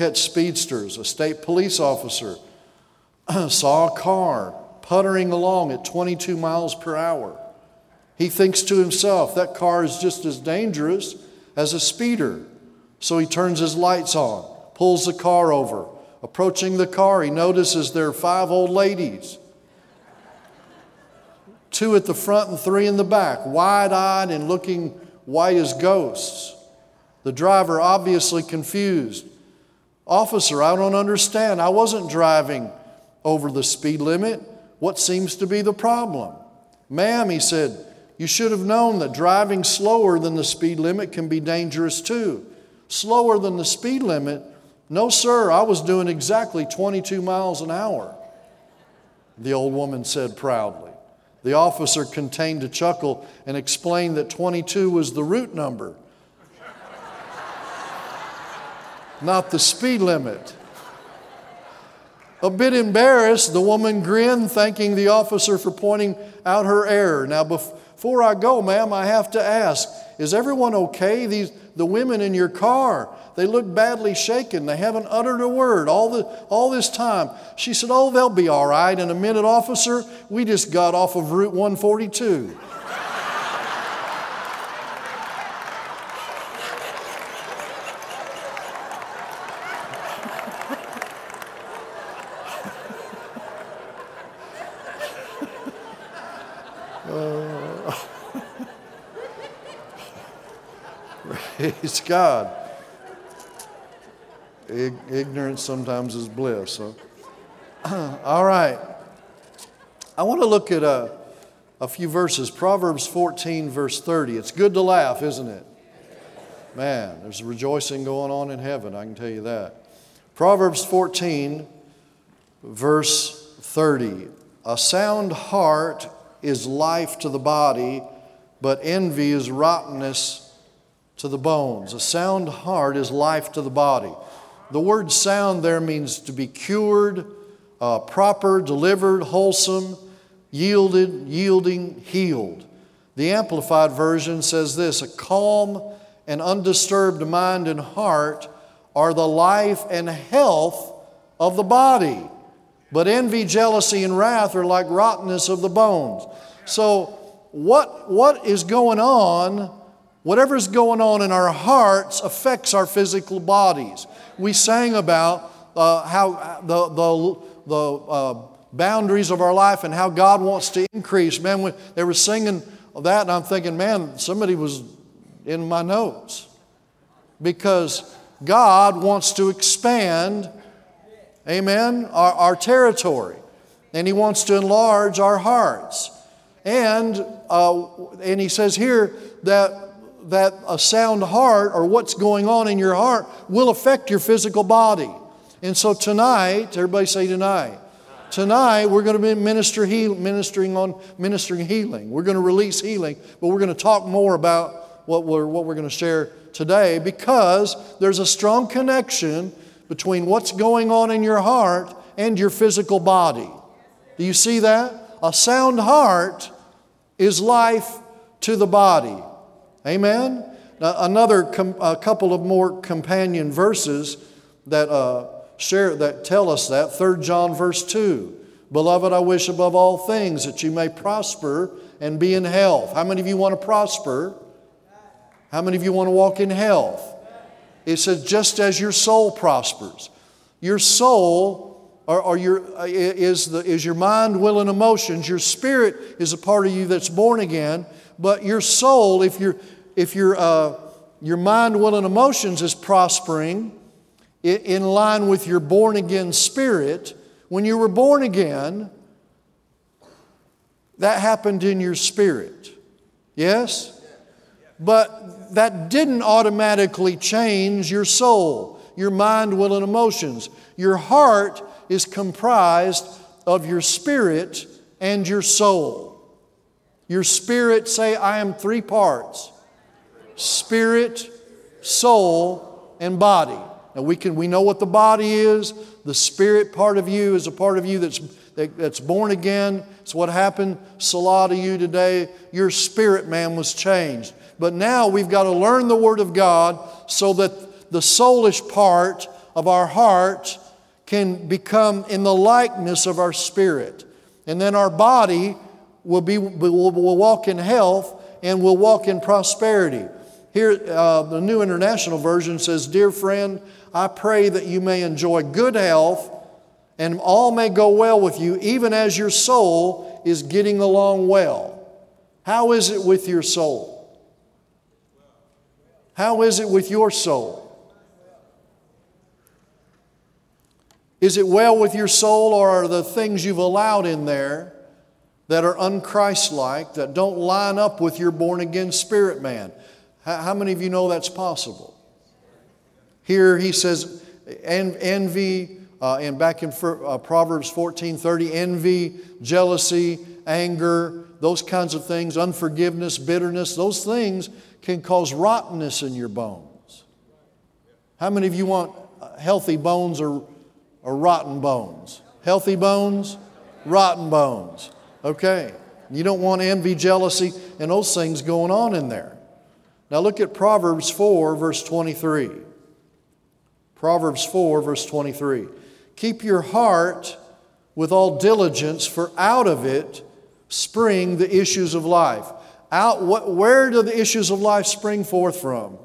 catch speedsters. A state police officer saw a car puttering along at 22 miles per hour. He thinks to himself, that car is just as dangerous as a speeder. So he turns his lights on, pulls the car over. Approaching the car, he notices there are five old ladies two at the front and three in the back, wide eyed and looking white as ghosts. The driver, obviously confused. Officer, I don't understand. I wasn't driving over the speed limit. What seems to be the problem? Ma'am, he said, you should have known that driving slower than the speed limit can be dangerous too. Slower than the speed limit? No, sir, I was doing exactly 22 miles an hour, the old woman said proudly. The officer contained a chuckle and explained that 22 was the route number, not the speed limit. A bit embarrassed, the woman grinned, thanking the officer for pointing out her error. Now, before I go, ma'am, I have to ask is everyone okay? These, the women in your car, they look badly shaken. They haven't uttered a word all, the, all this time. She said, Oh, they'll be all right. In a minute, officer, we just got off of Route 142. Praise God. Ignorance sometimes is bliss. So. All right. I want to look at a, a few verses. Proverbs 14, verse 30. It's good to laugh, isn't it? Man, there's rejoicing going on in heaven, I can tell you that. Proverbs 14, verse 30. A sound heart is life to the body, but envy is rottenness to the bones. A sound heart is life to the body. The word sound there means to be cured, uh, proper, delivered, wholesome, yielded, yielding, healed. The Amplified Version says this A calm and undisturbed mind and heart are the life and health of the body. But envy, jealousy, and wrath are like rottenness of the bones. So, what, what is going on Whatever's going on in our hearts affects our physical bodies. We sang about uh, how the, the, the uh, boundaries of our life and how God wants to increase. Man, they were singing that, and I'm thinking, man, somebody was in my notes. Because God wants to expand, amen, our, our territory. And He wants to enlarge our hearts. And, uh, and He says here that that a sound heart or what's going on in your heart will affect your physical body. And so tonight, everybody say tonight. Tonight we're going to be minister heal, ministering on ministering healing. We're going to release healing, but we're going to talk more about what we're, what we're going to share today because there's a strong connection between what's going on in your heart and your physical body. Do you see that? A sound heart is life to the body. Amen? Now, another com- a couple of more companion verses that uh, share that tell us that. 3 John verse 2. Beloved, I wish above all things that you may prosper and be in health. How many of you want to prosper? How many of you want to walk in health? It says, just as your soul prospers. Your soul or, or your, is, the, is your mind, will, and emotions. Your spirit is a part of you that's born again. But your soul, if, you if your, uh, your mind, will, and emotions is prospering in line with your born again spirit, when you were born again, that happened in your spirit. Yes? But that didn't automatically change your soul, your mind, will, and emotions. Your heart is comprised of your spirit and your soul. Your spirit, say, I am three parts spirit, soul, and body. Now we can we know what the body is. The spirit part of you is a part of you that's that, that's born again. It's what happened, Salah, to you today. Your spirit man was changed. But now we've got to learn the Word of God so that the soulish part of our heart can become in the likeness of our spirit. And then our body will, be, will, will walk in health and will walk in prosperity. Here, uh, the New International Version says, Dear friend, I pray that you may enjoy good health and all may go well with you, even as your soul is getting along well. How is it with your soul? How is it with your soul? Is it well with your soul, or are the things you've allowed in there that are unchristlike, that don't line up with your born again spirit man? How many of you know that's possible? Here he says, envy, uh, and back in uh, Proverbs 14 30, envy, jealousy, anger, those kinds of things, unforgiveness, bitterness, those things can cause rottenness in your bones. How many of you want healthy bones or, or rotten bones? Healthy bones, rotten bones. Okay. You don't want envy, jealousy, and those things going on in there. Now look at Proverbs 4, verse 23. Proverbs 4, verse 23. Keep your heart with all diligence, for out of it spring the issues of life. Out, what, where do the issues of life spring forth from?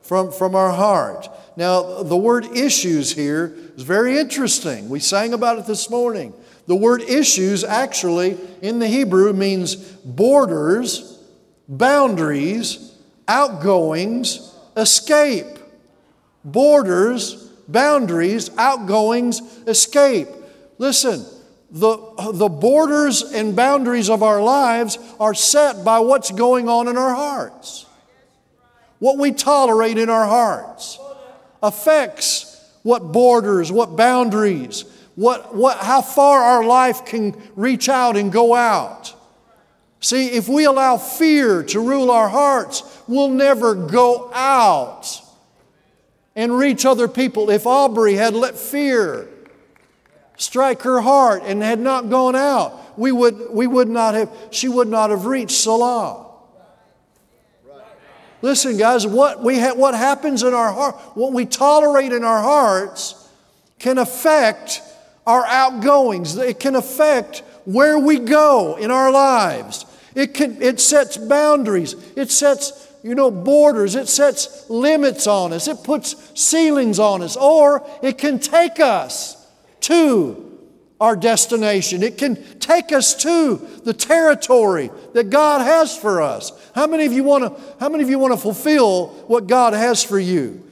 From, from our heart. Now, the word issues here is very interesting. We sang about it this morning. The word issues actually in the Hebrew means borders, boundaries, outgoings, escape. Borders, boundaries, outgoings, escape. Listen, the, the borders and boundaries of our lives are set by what's going on in our hearts. What we tolerate in our hearts affects what borders, what boundaries, what, what, how far our life can reach out and go out. See, if we allow fear to rule our hearts, we'll never go out and reach other people. If Aubrey had let fear strike her heart and had not gone out, we would, we would not have, she would not have reached Salah. Listen, guys, what, we ha- what happens in our heart, what we tolerate in our hearts, can affect our outgoings. It can affect where we go in our lives. It, can, it sets boundaries. It sets you know, borders. It sets limits on us. It puts ceilings on us. Or it can take us to our destination. It can take us to the territory that God has for us. How many of you want to how many of you want to fulfill what God has for you?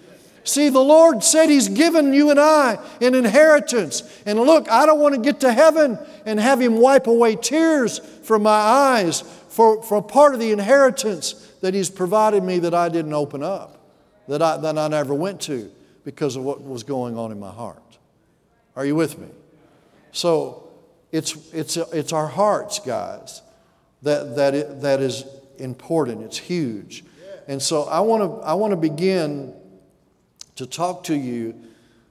See, the Lord said He's given you and I an inheritance. And look, I don't want to get to heaven and have Him wipe away tears from my eyes for, for part of the inheritance that He's provided me that I didn't open up, that I, that I never went to because of what was going on in my heart. Are you with me? So it's, it's, it's our hearts, guys, that, that, it, that is important. It's huge. And so I want to I want to begin to talk to you.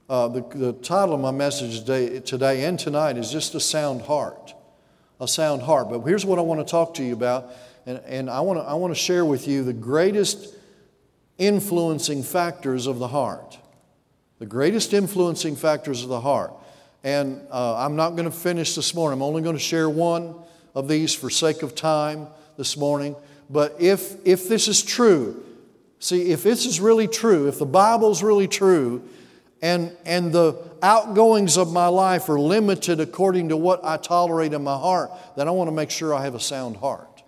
Uh, the, the title of my message today, today and tonight is just a sound heart. A sound heart. But here's what I want to talk to you about and, and I, want to, I want to share with you the greatest influencing factors of the heart. The greatest influencing factors of the heart. And uh, I'm not going to finish this morning. I'm only going to share one of these for sake of time this morning. But if, if this is true, see, if this is really true, if the Bible's really true, and, and the outgoings of my life are limited according to what I tolerate in my heart, then I want to make sure I have a sound heart.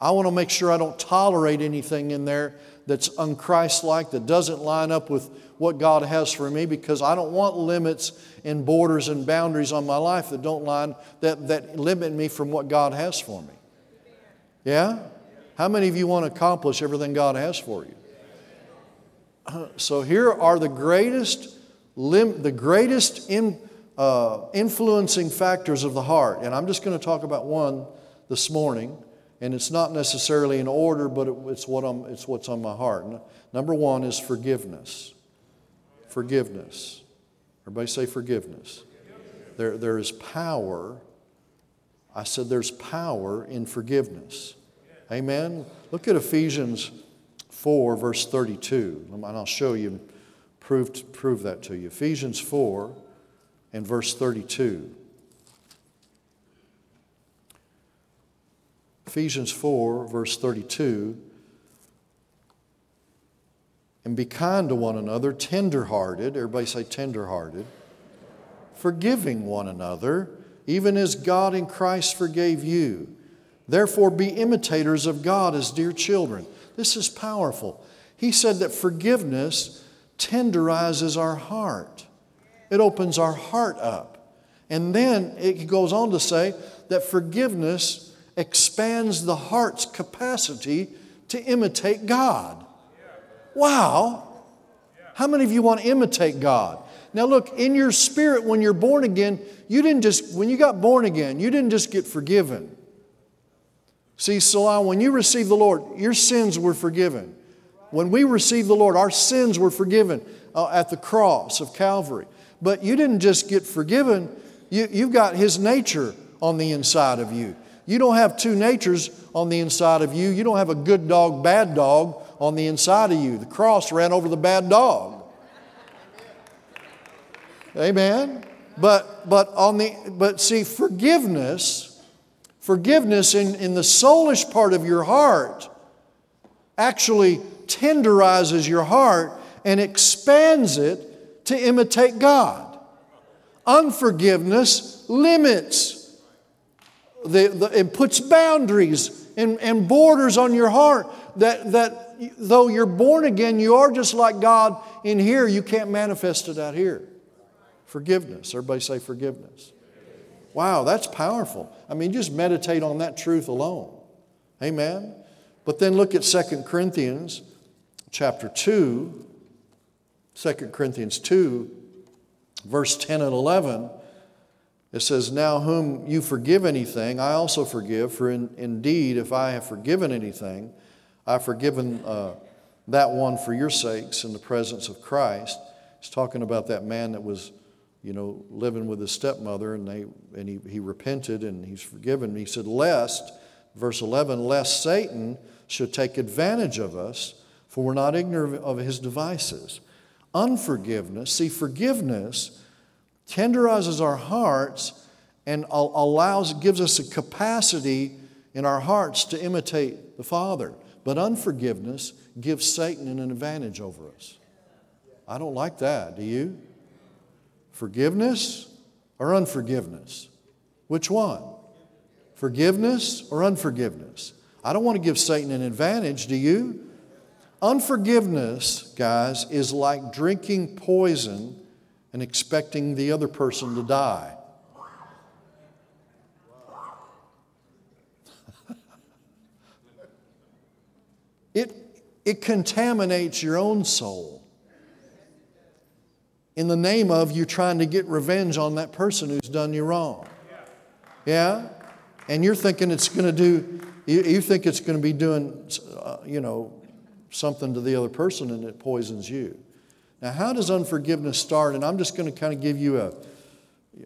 I want to make sure I don't tolerate anything in there that's unchristlike, that doesn't line up with what God has for me, because I don't want limits and borders and boundaries on my life that don't line, that, that limit me from what God has for me. Yeah? How many of you want to accomplish everything God has for you? So here are the greatest, lim, the greatest in, uh, influencing factors of the heart. And I'm just going to talk about one this morning and it's not necessarily in order, but it's, what I'm, it's what's on my heart. Number one is forgiveness. Forgiveness. Everybody say forgiveness. There, there is power. I said there's power in forgiveness. Amen. Look at Ephesians 4, verse 32. And I'll show you prove, prove that to you. Ephesians 4 and verse 32. Ephesians 4, verse 32. And be kind to one another, tenderhearted. Everybody say tenderhearted. Forgiving one another, even as God in Christ forgave you. Therefore, be imitators of God as dear children. This is powerful. He said that forgiveness tenderizes our heart, it opens our heart up. And then it goes on to say that forgiveness expands the heart's capacity to imitate God. Wow. How many of you want to imitate God? Now, look, in your spirit, when you're born again, you didn't just, when you got born again, you didn't just get forgiven. See, Salah, when you received the Lord, your sins were forgiven. When we received the Lord, our sins were forgiven uh, at the cross of Calvary. But you didn't just get forgiven, you, you've got His nature on the inside of you. You don't have two natures on the inside of you. You don't have a good dog, bad dog on the inside of you. The cross ran over the bad dog. Amen. But but on the but see forgiveness, forgiveness in, in the soulish part of your heart actually tenderizes your heart and expands it to imitate God. Unforgiveness limits, the, the, it puts boundaries and, and borders on your heart that, that though you're born again, you are just like God in here, you can't manifest it out here. Forgiveness. Everybody say forgiveness. Wow, that's powerful. I mean, just meditate on that truth alone. Amen. But then look at 2 Corinthians chapter 2, 2 Corinthians 2, verse 10 and 11. It says, Now whom you forgive anything, I also forgive, for in, indeed, if I have forgiven anything, I've forgiven uh, that one for your sakes in the presence of Christ. He's talking about that man that was, you know, living with his stepmother, and, they, and he, he repented and he's forgiven. He said, Lest, verse 11, lest Satan should take advantage of us, for we're not ignorant of his devices. Unforgiveness, see, forgiveness tenderizes our hearts and allows, gives us a capacity in our hearts to imitate the Father. But unforgiveness gives Satan an advantage over us. I don't like that, do you? Forgiveness or unforgiveness? Which one? Forgiveness or unforgiveness? I don't want to give Satan an advantage, do you? Unforgiveness, guys, is like drinking poison and expecting the other person to die. it, it contaminates your own soul in the name of you trying to get revenge on that person who's done you wrong. Yeah? And you're thinking it's going to do you, you think it's going to be doing, uh, you know, something to the other person and it poisons you. Now, how does unforgiveness start? And I'm just going to kind of give you a,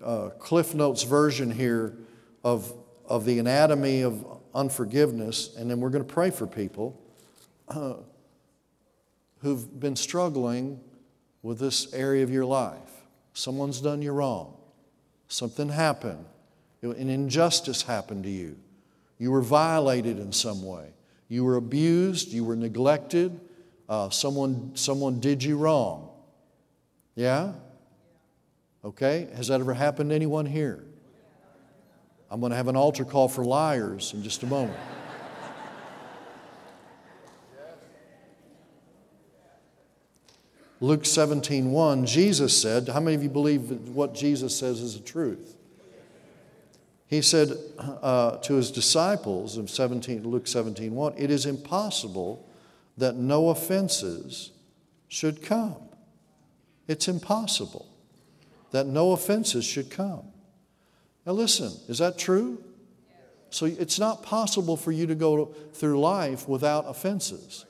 a Cliff Notes version here of, of the anatomy of unforgiveness, and then we're going to pray for people uh, who've been struggling with this area of your life. Someone's done you wrong, something happened, an injustice happened to you. You were violated in some way. You were abused. You were neglected. Uh, someone, someone did you wrong. Yeah? Okay? Has that ever happened to anyone here? I'm going to have an altar call for liars in just a moment. Luke 17, 1, Jesus said, How many of you believe what Jesus says is the truth? He said uh, to his disciples in 17, Luke 17, 1, it is impossible that no offenses should come. It's impossible that no offenses should come. Now, listen, is that true? So it's not possible for you to go through life without offenses.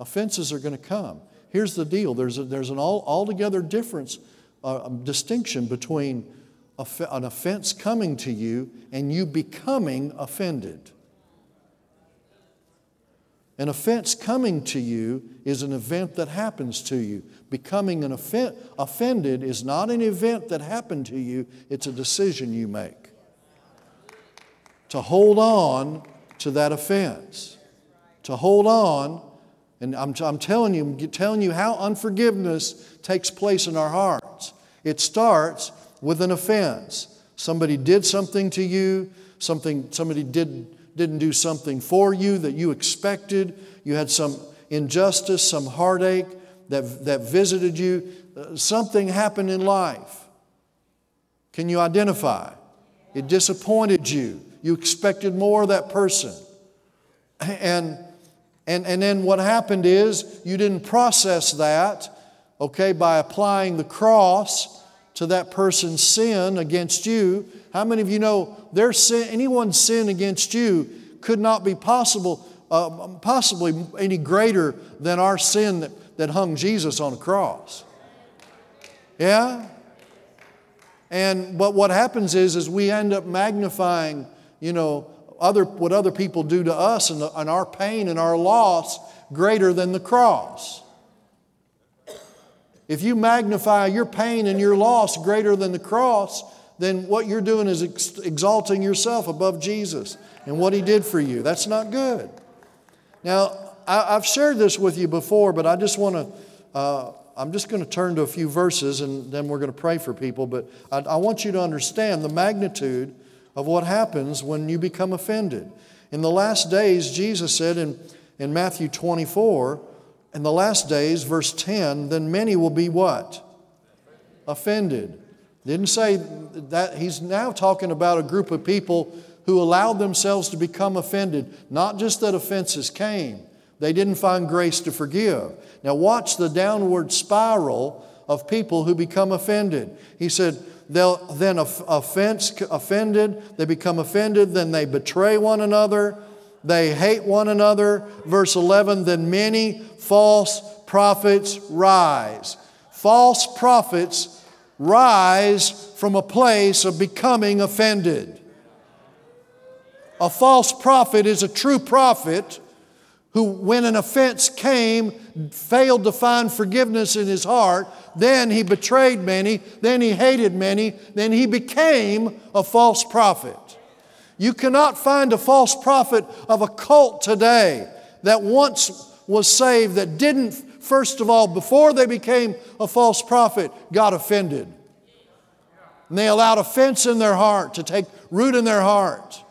Offenses are going to come. Here's the deal there's, a, there's an all, altogether difference, uh, distinction between an offense coming to you and you becoming offended. An offense coming to you is an event that happens to you. Becoming an offen- offended is not an event that happened to you, it's a decision you make. To hold on to that offense. To hold on, and I'm, I'm telling you, telling you how unforgiveness takes place in our hearts. It starts with an offense. Somebody did something to you, something, somebody did, didn't do something for you that you expected, you had some injustice, some heartache that, that visited you, uh, something happened in life. Can you identify? It disappointed you. You expected more of that person. And, and, and then what happened is you didn't process that, okay, by applying the cross to that person's sin against you. How many of you know their sin, anyone's sin against you could not be possible, uh, possibly any greater than our sin that, that hung Jesus on a cross? Yeah? And but what happens is, is we end up magnifying, you know, other, what other people do to us and, and our pain and our loss greater than the cross. If you magnify your pain and your loss greater than the cross, then what you're doing is ex- exalting yourself above Jesus and what He did for you. That's not good. Now, I, have shared this with you before, but I just want to. Uh, I'm just going to turn to a few verses and then we're going to pray for people. But I, I want you to understand the magnitude of what happens when you become offended. In the last days, Jesus said in, in Matthew 24, in the last days, verse 10, then many will be what? Offended. Didn't say that, he's now talking about a group of people who allowed themselves to become offended. Not just that offenses came, they didn't find grace to forgive. Now, watch the downward spiral of people who become offended. He said, They'll then offense, offended, they become offended, then they betray one another, they hate one another. Verse 11, then many false prophets rise. False prophets rise from a place of becoming offended. A false prophet is a true prophet who, when an offense came, failed to find forgiveness in his heart. Then he betrayed many. Then he hated many. Then he became a false prophet. You cannot find a false prophet of a cult today that once was saved that didn't, first of all, before they became a false prophet, got offended. And they allowed offense in their heart to take root in their heart.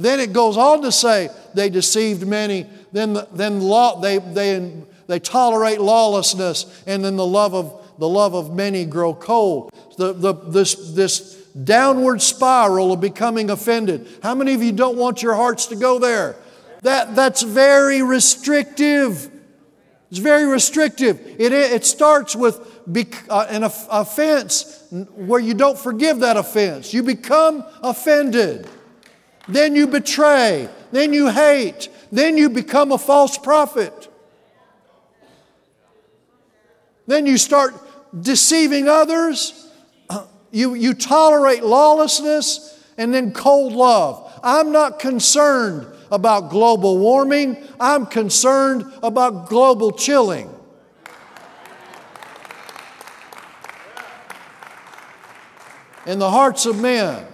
Then it goes on to say they deceived many then, then law, they, they, they tolerate lawlessness, and then the love of, the love of many grow cold. The, the, this, this downward spiral of becoming offended. How many of you don't want your hearts to go there? That, that's very restrictive. It's very restrictive. It, it starts with uh, an offense where you don't forgive that offense. You become offended. Then you betray. Then you hate then you become a false prophet. Then you start deceiving others. You, you tolerate lawlessness and then cold love. I'm not concerned about global warming, I'm concerned about global chilling. In the hearts of men.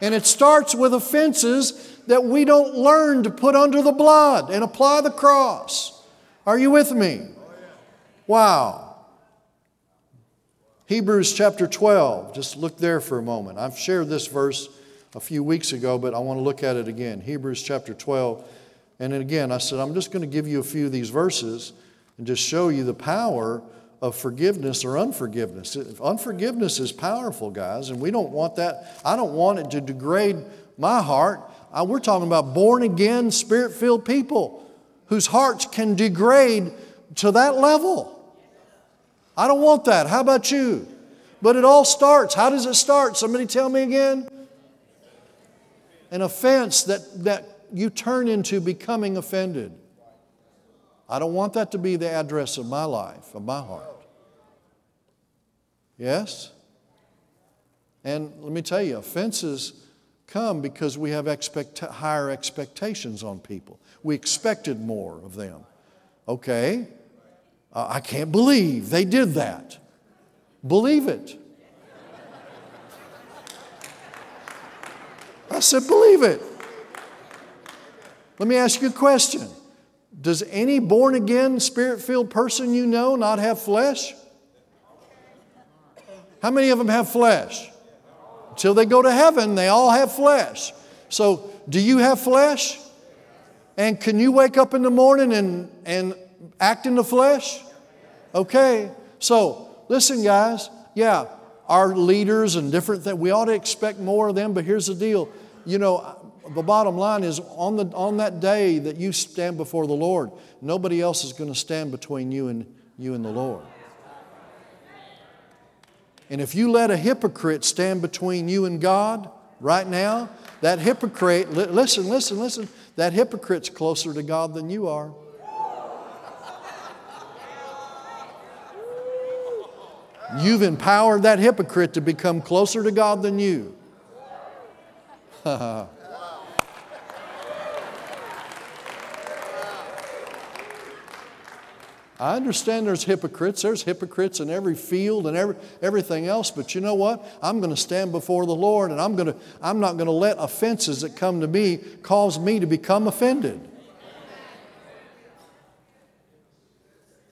And it starts with offenses that we don't learn to put under the blood and apply the cross. Are you with me? Wow. Hebrews chapter 12. Just look there for a moment. I've shared this verse a few weeks ago, but I want to look at it again. Hebrews chapter 12. And then again, I said, I'm just going to give you a few of these verses and just show you the power of forgiveness or unforgiveness. Unforgiveness is powerful, guys, and we don't want that. I don't want it to degrade my heart. Uh, we're talking about born again, spirit filled people whose hearts can degrade to that level. I don't want that. How about you? But it all starts. How does it start? Somebody tell me again. An offense that, that you turn into becoming offended. I don't want that to be the address of my life, of my heart. Yes? And let me tell you, offenses come because we have expect- higher expectations on people. We expected more of them. Okay, uh, I can't believe they did that. Believe it. I said, believe it. Let me ask you a question. Does any born again, spirit filled person you know not have flesh? How many of them have flesh? Until they go to heaven, they all have flesh. So, do you have flesh? And can you wake up in the morning and, and act in the flesh? Okay. So, listen, guys. Yeah, our leaders and different things, we ought to expect more of them, but here's the deal. You know, the bottom line is on, the, on that day that you stand before the Lord, nobody else is going to stand between you and you and the Lord. And if you let a hypocrite stand between you and God right now, that hypocrite, listen, listen, listen, that hypocrite's closer to God than you are. You've empowered that hypocrite to become closer to God than you. I understand there's hypocrites. There's hypocrites in every field and every, everything else, but you know what? I'm going to stand before the Lord and I'm, going to, I'm not going to let offenses that come to me cause me to become offended.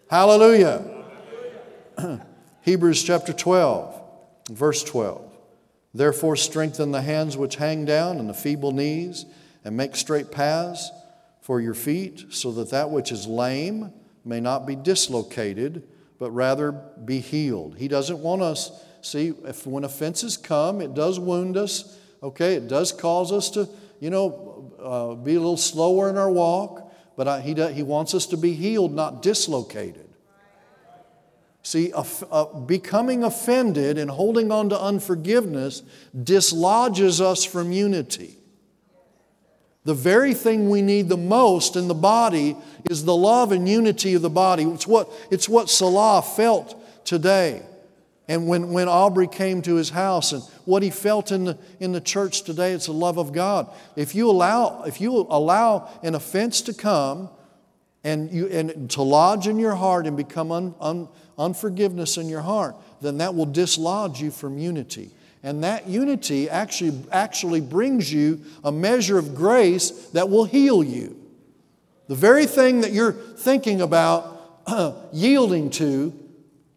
Hallelujah. Hebrews chapter 12, verse 12. Therefore, strengthen the hands which hang down and the feeble knees, and make straight paths for your feet, so that that which is lame, may not be dislocated, but rather be healed. He doesn't want us, see, if when offenses come, it does wound us, okay? It does cause us to, you know, uh, be a little slower in our walk, but I, he, he wants us to be healed, not dislocated. See, uh, becoming offended and holding on to unforgiveness dislodges us from unity. The very thing we need the most in the body is the love and unity of the body. It's what, it's what Salah felt today. And when, when Aubrey came to his house and what he felt in the, in the church today, it's the love of God. If you allow, if you allow an offense to come and, you, and to lodge in your heart and become un, un, unforgiveness in your heart, then that will dislodge you from unity. And that unity actually, actually brings you a measure of grace that will heal you. The very thing that you're thinking about yielding to,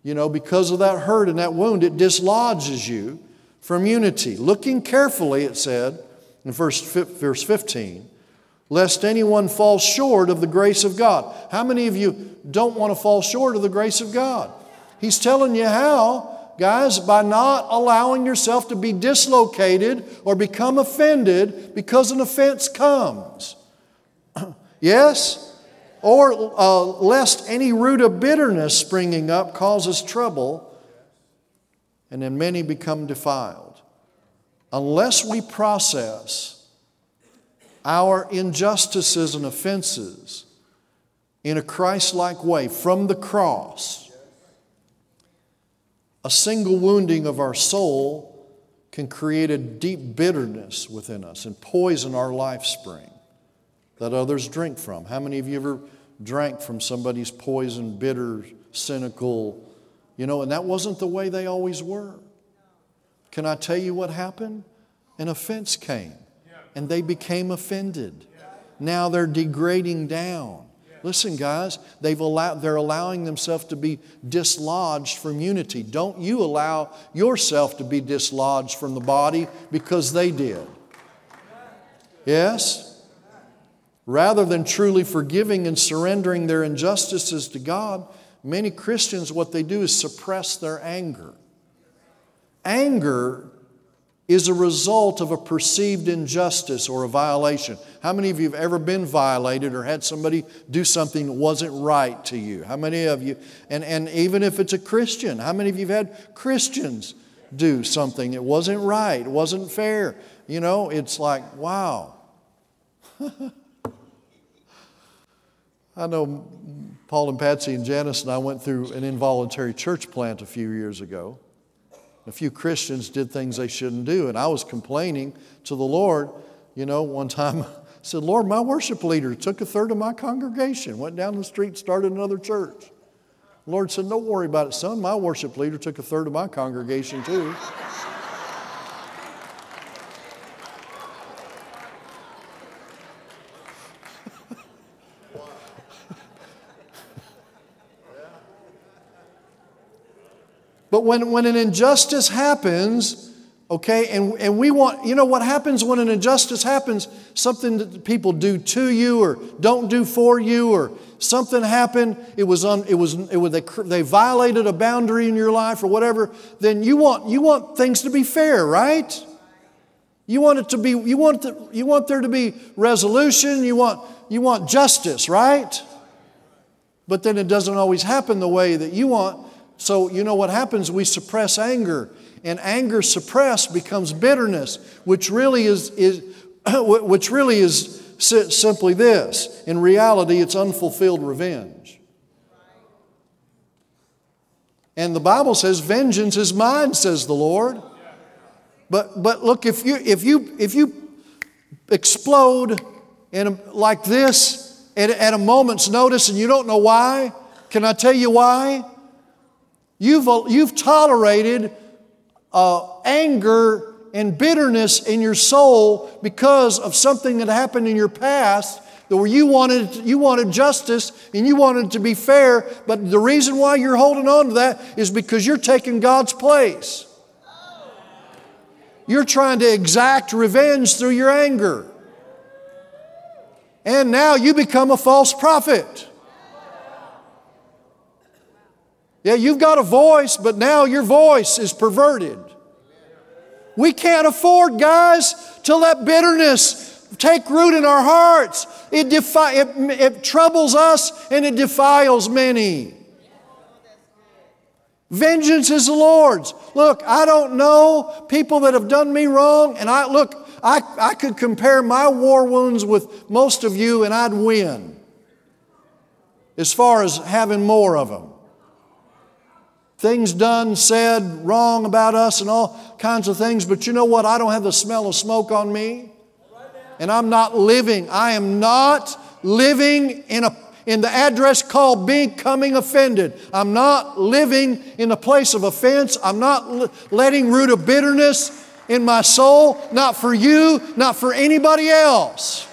you know, because of that hurt and that wound, it dislodges you from unity. Looking carefully, it said in verse, verse 15, lest anyone fall short of the grace of God. How many of you don't want to fall short of the grace of God? He's telling you how guys, by not allowing yourself to be dislocated or become offended because an offense comes. yes? Or uh, lest any root of bitterness springing up causes trouble, and then many become defiled. Unless we process our injustices and offenses in a Christ like way from the cross, a single wounding of our soul can create a deep bitterness within us and poison our life spring that others drink from. How many of you ever drank from somebody's poison, bitter, cynical, you know, and that wasn't the way they always were. Can I tell you what happened? An offense came and they became offended. Now they're degrading down. Listen, guys, they've allowed, they're allowing themselves to be dislodged from unity. Don't you allow yourself to be dislodged from the body because they did. Yes? Rather than truly forgiving and surrendering their injustices to God, many Christians, what they do is suppress their anger. Anger is a result of a perceived injustice or a violation. How many of you have ever been violated or had somebody do something that wasn't right to you? How many of you, and, and even if it's a Christian, how many of you have had Christians do something that wasn't right, wasn't fair? You know, it's like, wow. I know Paul and Patsy and Janice and I went through an involuntary church plant a few years ago. A few Christians did things they shouldn't do, and I was complaining to the Lord. You know, one time said, Lord, my worship leader took a third of my congregation, went down the street, started another church. The Lord said, Don't worry about it, son. My worship leader took a third of my congregation, too. But when, when an injustice happens, okay, and, and we want, you know what happens when an injustice happens? Something that people do to you or don't do for you or something happened, it was, un, it was, it was they, they violated a boundary in your life or whatever, then you want, you want things to be fair, right? You want it to be, you want, the, you want there to be resolution, you want, you want justice, right? But then it doesn't always happen the way that you want. So, you know what happens? We suppress anger, and anger suppressed becomes bitterness, which really is, is, which really is simply this. In reality, it's unfulfilled revenge. And the Bible says, Vengeance is mine, says the Lord. But, but look, if you, if, you, if you explode in a, like this at, at a moment's notice and you don't know why, can I tell you why? You've, you've tolerated uh, anger and bitterness in your soul because of something that happened in your past where you wanted, you wanted justice and you wanted to be fair, but the reason why you're holding on to that is because you're taking God's place. You're trying to exact revenge through your anger. And now you become a false prophet. Yeah, you've got a voice, but now your voice is perverted. We can't afford, guys, to let bitterness take root in our hearts. It, defi- it, it troubles us and it defiles many. Vengeance is the Lord's. Look, I don't know people that have done me wrong, and I look, I, I could compare my war wounds with most of you, and I'd win as far as having more of them things done, said, wrong about us, and all kinds of things. But you know what? I don't have the smell of smoke on me. And I'm not living. I am not living in a in the address called becoming offended. I'm not living in a place of offense. I'm not letting root of bitterness in my soul, not for you, not for anybody else.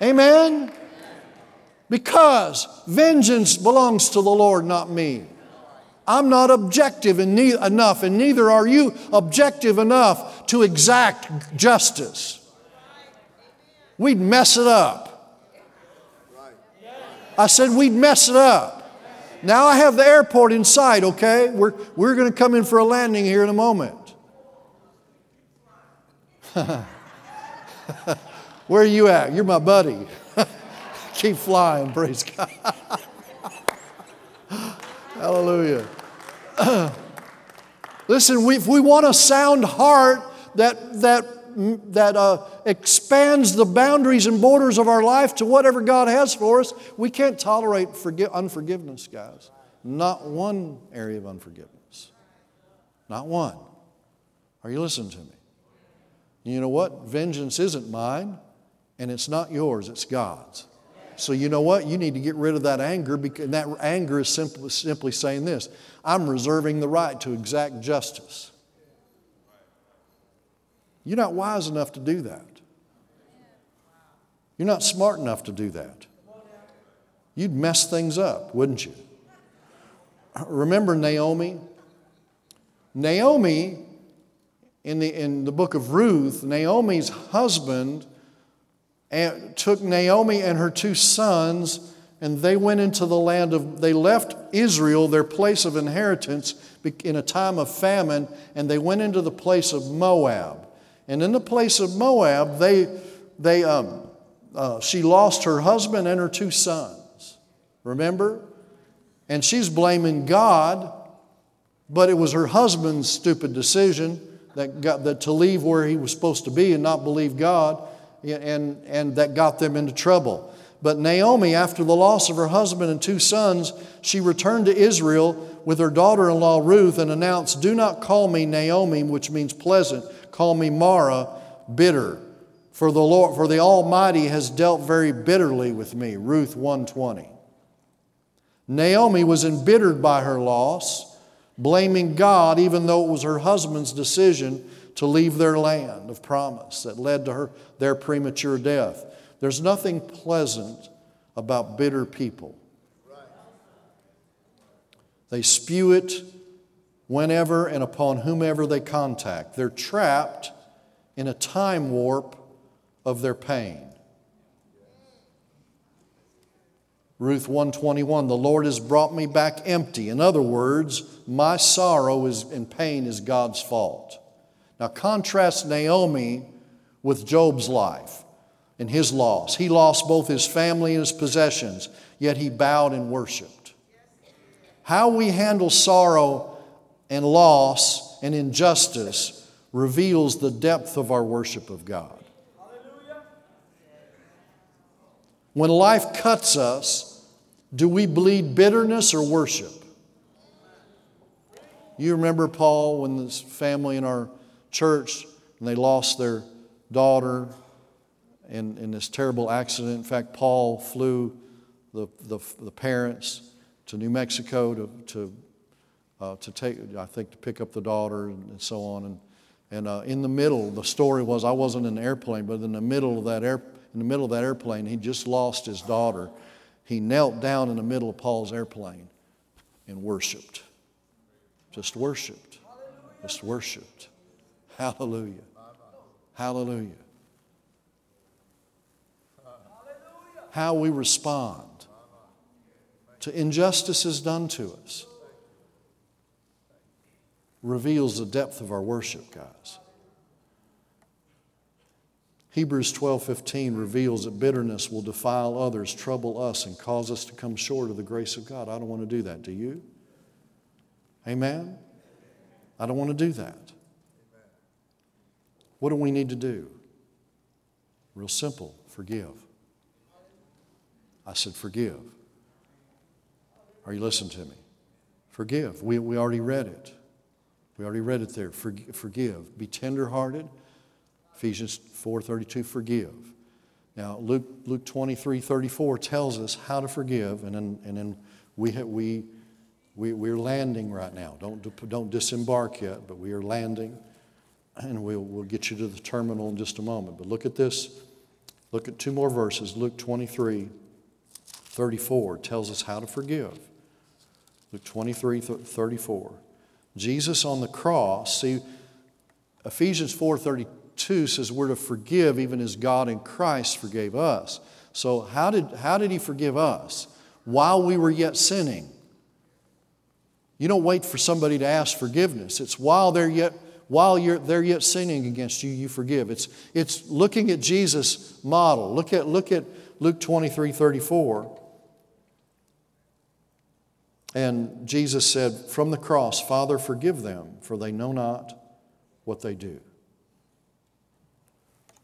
Amen? Because vengeance belongs to the Lord, not me. I'm not objective enough, and neither are you objective enough to exact justice. We'd mess it up. I said we'd mess it up. Now I have the airport in sight, okay? We're, we're going to come in for a landing here in a moment. Where are you at? You're my buddy. Keep flying, praise God. Hallelujah. Listen, we, if we want a sound heart that, that, that uh, expands the boundaries and borders of our life to whatever God has for us, we can't tolerate forgive, unforgiveness, guys. Not one area of unforgiveness. Not one. Are you listening to me? You know what? Vengeance isn't mine, and it's not yours, it's God's. So you know what? You need to get rid of that anger because that anger is simply, simply saying this I'm reserving the right to exact justice. You're not wise enough to do that. You're not smart enough to do that. You'd mess things up, wouldn't you? Remember Naomi? Naomi, in the, in the book of Ruth, Naomi's husband and took Naomi and her two sons, and they went into the land of, they left Israel, their place of inheritance, in a time of famine, and they went into the place of Moab. And in the place of Moab, they, they, um, uh, she lost her husband and her two sons. Remember? And she's blaming God, but it was her husband's stupid decision that, got, that to leave where he was supposed to be and not believe God and, and that got them into trouble. But Naomi, after the loss of her husband and two sons, she returned to Israel with her daughter in law Ruth and announced, Do not call me Naomi, which means pleasant, call me Mara, bitter. For the Lord, for the Almighty has dealt very bitterly with me. Ruth 120. Naomi was embittered by her loss, blaming God, even though it was her husband's decision to leave their land of promise that led to her, their premature death. There's nothing pleasant about bitter people. They spew it whenever and upon whomever they contact. They're trapped in a time warp of their pain. Ruth 121 The Lord has brought me back empty. In other words, my sorrow is, and pain is God's fault. Now contrast Naomi with Job's life and his loss. He lost both his family and his possessions, yet he bowed and worshiped. How we handle sorrow and loss and injustice reveals the depth of our worship of God. When life cuts us, do we bleed bitterness or worship? You remember Paul when his family in our church and they lost their daughter in, in this terrible accident. In fact, Paul flew the, the, the parents to New Mexico to, to, uh, to take, I think, to pick up the daughter and, so on. And, and uh, in the middle, the story was I wasn't in the airplane, but in the middle of that air, in the middle of that airplane, he just lost his daughter. He knelt down in the middle of Paul's airplane and worshiped. Just worshiped. Just worshiped. Hallelujah. Hallelujah. How we respond to injustices done to us reveals the depth of our worship, guys. Hebrews 12:15 reveals that bitterness will defile others, trouble us and cause us to come short of the grace of God. I don't want to do that, do you? Amen. I don't want to do that. What do we need to do? Real simple, forgive. I said forgive. Are you listening to me? Forgive. We, we already read it. We already read it there. Forgive. forgive. Be tenderhearted Ephesians 4:32, forgive. Now, Luke, Luke 23, 34 tells us how to forgive, and then, and then we, we, we, we're landing right now. Don't, don't disembark yet, but we are landing, and we'll, we'll get you to the terminal in just a moment. But look at this. Look at two more verses. Luke 23, 34 tells us how to forgive. Luke 23, 34. Jesus on the cross, see, Ephesians 4, 32 says we're to forgive even as God in Christ forgave us. So, how did, how did He forgive us? While we were yet sinning. You don't wait for somebody to ask forgiveness. It's while they're yet while you're, they're yet sinning against you, you forgive. It's, it's looking at Jesus' model. Look at, look at Luke 23 34. And Jesus said from the cross, Father, forgive them, for they know not what they do.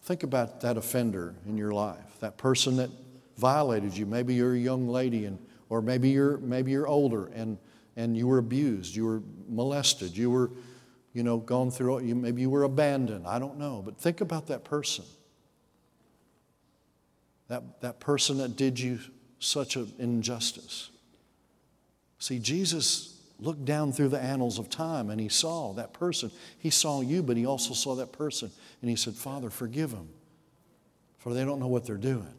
Think about that offender in your life, that person that violated you. Maybe you're a young lady, and, or maybe you're, maybe you're older and, and you were abused, you were molested, you were, you know, gone through, you, maybe you were abandoned. I don't know. But think about that person. That, that person that did you such an injustice. See, Jesus looked down through the annals of time and he saw that person. He saw you, but he also saw that person. And he said, Father, forgive them, for they don't know what they're doing.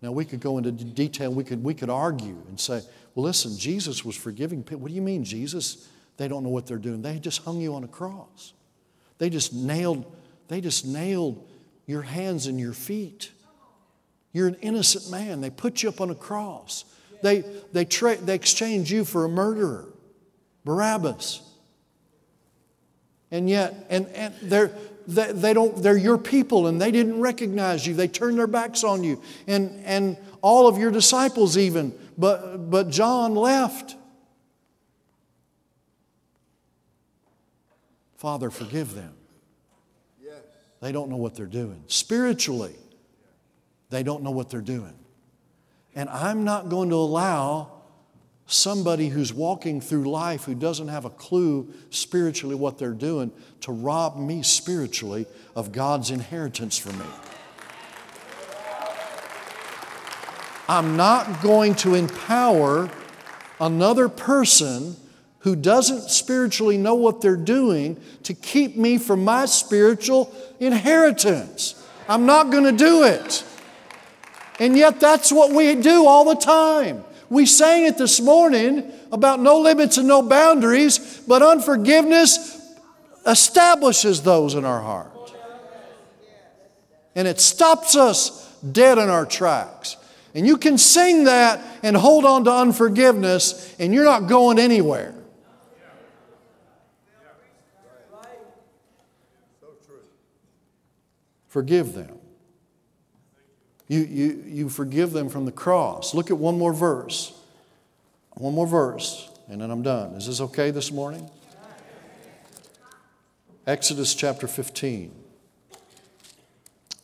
Now, we could go into detail, we could, we could argue and say, well, listen, Jesus was forgiving people. What do you mean, Jesus? They don't know what they're doing. They just hung you on a cross. They just nailed, they just nailed your hands and your feet. You're an innocent man. They put you up on a cross. They, they, tra- they exchange you for a murderer, Barabbas. And yet, and, and they're, they, they don't, they're your people and they didn't recognize you. They turned their backs on you. And, and all of your disciples, even. But, but John left. Father, forgive them. Yes. They don't know what they're doing. Spiritually, they don't know what they're doing. And I'm not going to allow somebody who's walking through life who doesn't have a clue spiritually what they're doing to rob me spiritually of God's inheritance for me. I'm not going to empower another person who doesn't spiritually know what they're doing to keep me from my spiritual inheritance. I'm not going to do it. And yet, that's what we do all the time. We sang it this morning about no limits and no boundaries, but unforgiveness establishes those in our heart. And it stops us dead in our tracks. And you can sing that and hold on to unforgiveness, and you're not going anywhere. Forgive them. You, you, you forgive them from the cross. Look at one more verse. One more verse, and then I'm done. Is this okay this morning? Exodus chapter 15.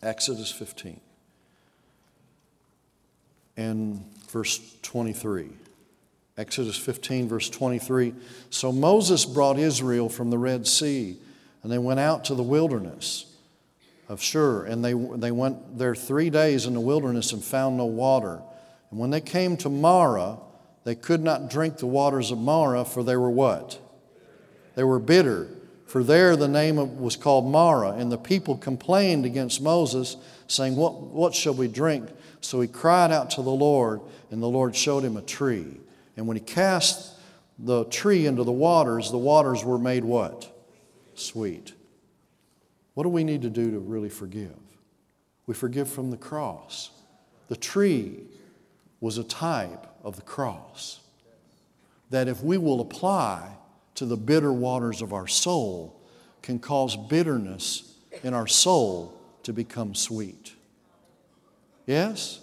Exodus 15 and verse 23. Exodus 15, verse 23. So Moses brought Israel from the Red Sea, and they went out to the wilderness of Shur, and they, they went there three days in the wilderness and found no water. And when they came to Marah, they could not drink the waters of Marah, for they were what? They were bitter. For there the name of, was called Marah, and the people complained against Moses, saying, what, what shall we drink? So he cried out to the Lord, and the Lord showed him a tree. And when he cast the tree into the waters, the waters were made what? Sweet. What do we need to do to really forgive? We forgive from the cross. The tree was a type of the cross. That if we will apply to the bitter waters of our soul, can cause bitterness in our soul to become sweet. Yes?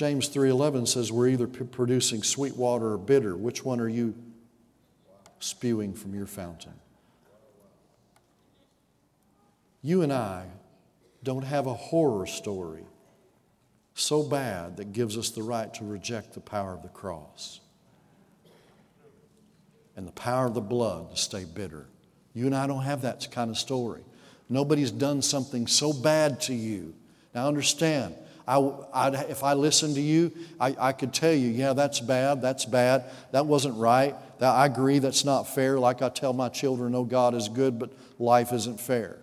James 3:11 says we're either producing sweet water or bitter. Which one are you spewing from your fountain? You and I don't have a horror story so bad that gives us the right to reject the power of the cross and the power of the blood to stay bitter. You and I don't have that kind of story. Nobody's done something so bad to you. Now, understand, I, I, if I listened to you, I, I could tell you, yeah, that's bad, that's bad, that wasn't right, that, I agree that's not fair, like I tell my children, oh, God is good, but life isn't fair.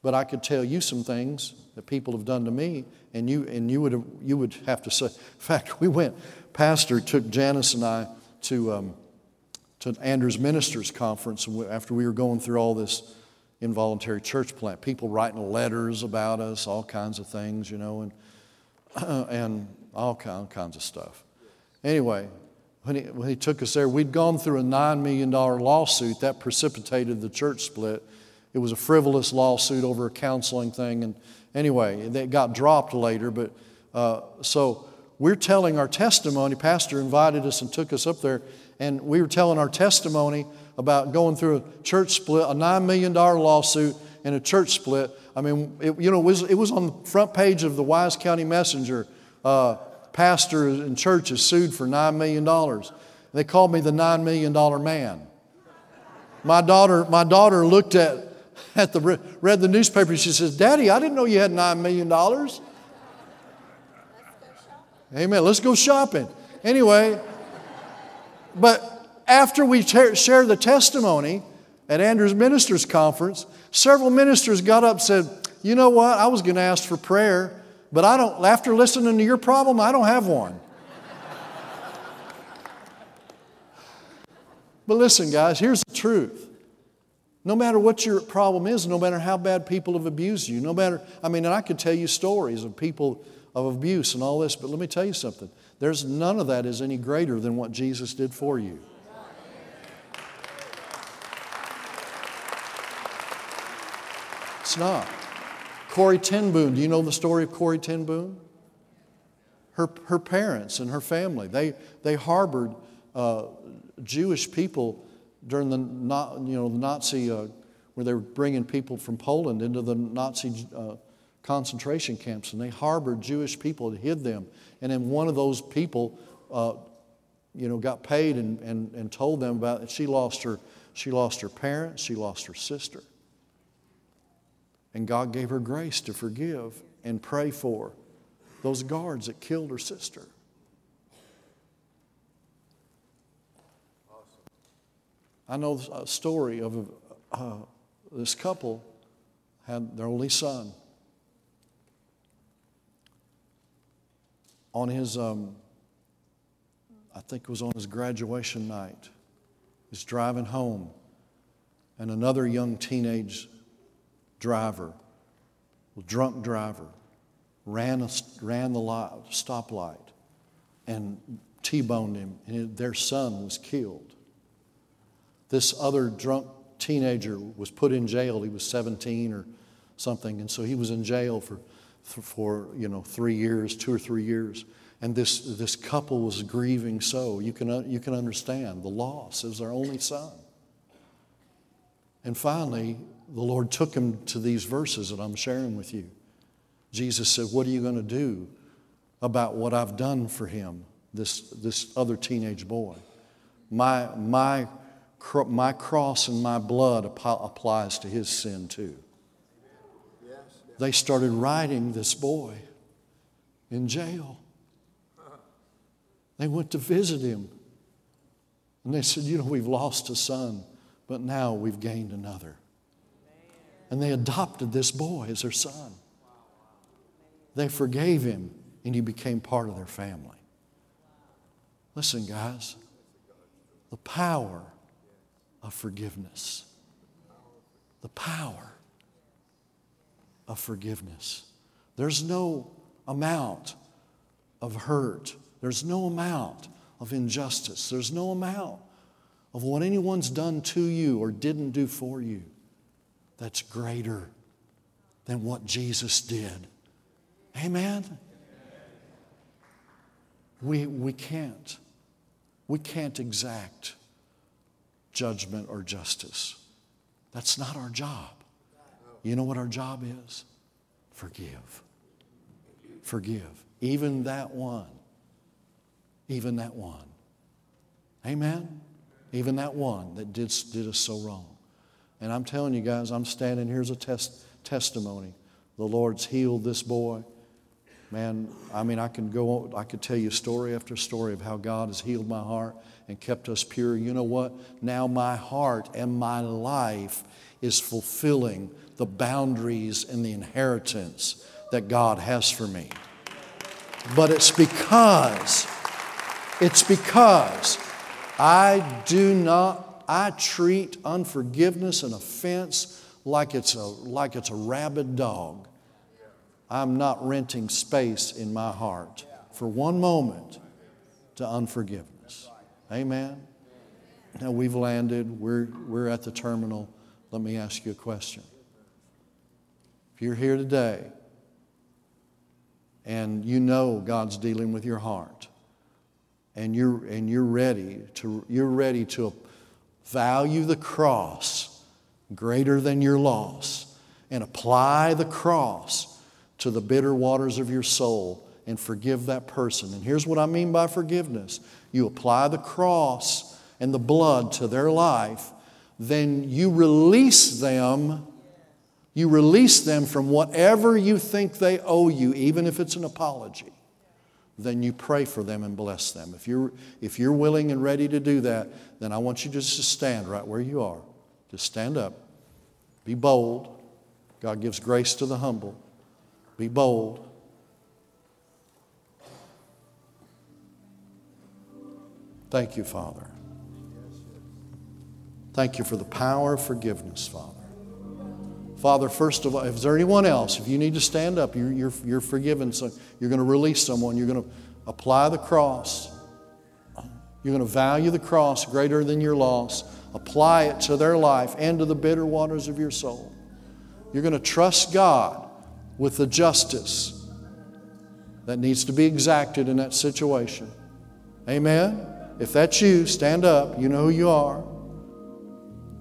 But I could tell you some things that people have done to me, and you, and you, would, have, you would have to say, in fact, we went, Pastor took Janice and I to, um, to Andrews Ministers Conference after we were going through all this involuntary church plant. People writing letters about us, all kinds of things, you know, and, and all kind, kinds of stuff. Anyway, when he, when he took us there, we'd gone through a $9 million lawsuit that precipitated the church split. It was a frivolous lawsuit over a counseling thing. And anyway, it got dropped later. But uh, so we're telling our testimony. Pastor invited us and took us up there, and we were telling our testimony about going through a church split, a $9 million lawsuit, and a church split. I mean, it, you know, it was, it was on the front page of the Wise County Messenger. Uh, pastor and church is sued for $9 million. They called me the $9 million man. My daughter, my daughter looked at, at the, read the newspaper. She says, Daddy, I didn't know you had $9 million. Amen. Let's go shopping. Anyway, but after we shared the testimony at Andrews Ministers Conference, several ministers got up and said, You know what? I was going to ask for prayer, but I don't, after listening to your problem, I don't have one. but listen, guys, here's the truth. No matter what your problem is, no matter how bad people have abused you, no matter, I mean, and I could tell you stories of people of abuse and all this, but let me tell you something. There's none of that is any greater than what Jesus did for you. It's not. Corrie ten Boom, do you know the story of Corrie ten Boom? Her, her parents and her family, they, they harbored uh, Jewish people during the, you know, the Nazi, uh, where they were bringing people from Poland into the Nazi uh, concentration camps, and they harbored Jewish people and hid them. And then one of those people, uh, you know, got paid and, and, and told them about it. She lost her, she lost her parents, she lost her sister. And God gave her grace to forgive and pray for those guards that killed her sister. I know a story of uh, this couple had their only son. On his, um, I think it was on his graduation night, he's driving home, and another young teenage driver, drunk driver, ran, a, ran the light, stoplight and T-boned him, and their son was killed. This other drunk teenager was put in jail. He was 17 or something, and so he was in jail for, for you know, three years, two or three years. And this, this couple was grieving so. You can, you can understand the loss. It was their only son. And finally, the Lord took him to these verses that I'm sharing with you. Jesus said, What are you going to do about what I've done for him, this, this other teenage boy? My, my, my cross and my blood applies to his sin too. They started writing this boy in jail. They went to visit him. And they said, You know, we've lost a son, but now we've gained another. And they adopted this boy as their son. They forgave him, and he became part of their family. Listen, guys, the power of forgiveness. The power of forgiveness. There's no amount of hurt, there's no amount of injustice, there's no amount of what anyone's done to you or didn't do for you that's greater than what Jesus did. Amen? We, we can't. We can't exact judgment or justice. That's not our job. You know what our job is? Forgive. Forgive. Even that one. Even that one. Amen? Even that one that did, did us so wrong. And I'm telling you guys, I'm standing here's a test, testimony. The Lord's healed this boy. Man, I mean, I can go, I could tell you story after story of how God has healed my heart and kept us pure. You know what? Now my heart and my life is fulfilling the boundaries and the inheritance that God has for me. But it's because, it's because I do not I treat unforgiveness and offense like it's a, like it's a rabid dog. I'm not renting space in my heart for one moment to unforgiveness. Amen. Now we've landed, we're, we're at the terminal. Let me ask you a question. If you're here today and you know God's dealing with your heart and you're, and you're ready to, you're ready to value the cross greater than your loss and apply the cross to the bitter waters of your soul and forgive that person. And here's what I mean by forgiveness you apply the cross and the blood to their life, then you release them. You release them from whatever you think they owe you, even if it's an apology then you pray for them and bless them. If you're, if you're willing and ready to do that, then I want you just to stand right where you are. Just stand up. Be bold. God gives grace to the humble. Be bold. Thank you, Father. Thank you for the power of forgiveness, Father. Father, first of all, if there anyone else, if you need to stand up, you're, you're, you're forgiven, so you're going to release someone, you're going to apply the cross. You're going to value the cross greater than your loss, apply it to their life and to the bitter waters of your soul. You're going to trust God with the justice that needs to be exacted in that situation. Amen? If that's you, stand up. You know who you are.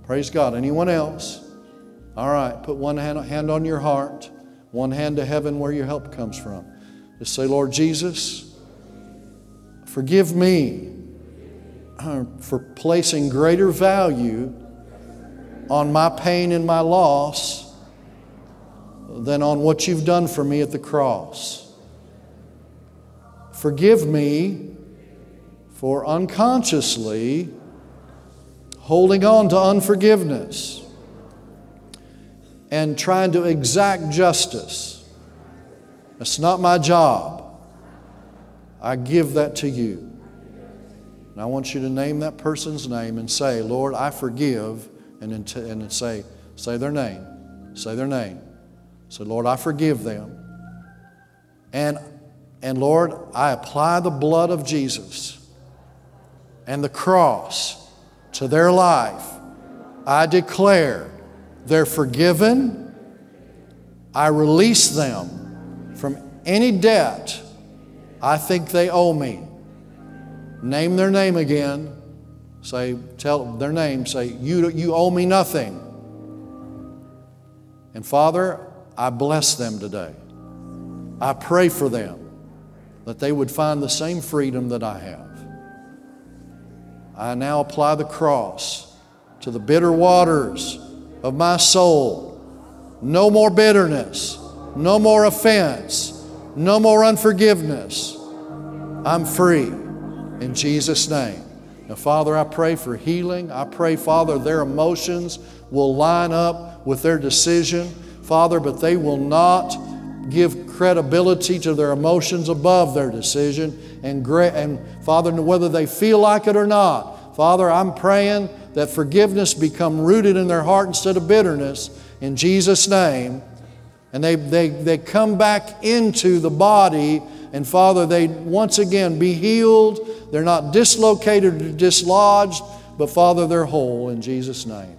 Praise God. Anyone else? All right, put one hand, hand on your heart, one hand to heaven where your help comes from. Just say, Lord Jesus, forgive me uh, for placing greater value on my pain and my loss than on what you've done for me at the cross. Forgive me for unconsciously holding on to unforgiveness and trying to exact justice. That's not my job. I give that to you. And I want you to name that person's name and say, Lord, I forgive, and, and say, say their name. Say their name. Say, Lord, I forgive them. And, and Lord, I apply the blood of Jesus and the cross to their life. I declare they're forgiven. I release them from any debt I think they owe me. Name their name again. Say, tell their name. Say, you, you owe me nothing. And Father, I bless them today. I pray for them that they would find the same freedom that I have. I now apply the cross to the bitter waters of my soul. No more bitterness, no more offense, no more unforgiveness. I'm free in Jesus' name. Now, Father, I pray for healing. I pray, Father, their emotions will line up with their decision, Father, but they will not give credibility to their emotions above their decision. And, and Father, whether they feel like it or not, Father, I'm praying that forgiveness become rooted in their heart instead of bitterness in Jesus' name. And they, they, they come back into the body, and Father, they once again be healed. They're not dislocated or dislodged, but Father, they're whole in Jesus' name.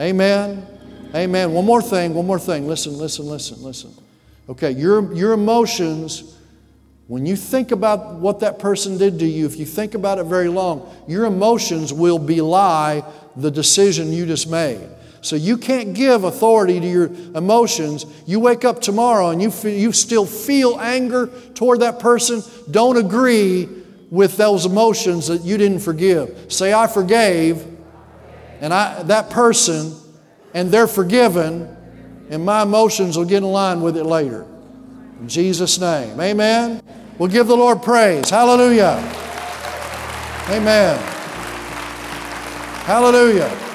Amen. Amen. One more thing, one more thing. Listen, listen, listen, listen. Okay, your, your emotions, when you think about what that person did to you, if you think about it very long, your emotions will belie the decision you just made. So you can't give authority to your emotions. You wake up tomorrow and you, feel, you still feel anger toward that person. Don't agree with those emotions that you didn't forgive. Say, I forgave, and I, that person, and they're forgiven, and my emotions will get in line with it later. In Jesus' name. Amen. We'll give the Lord praise. Hallelujah. Amen. Hallelujah.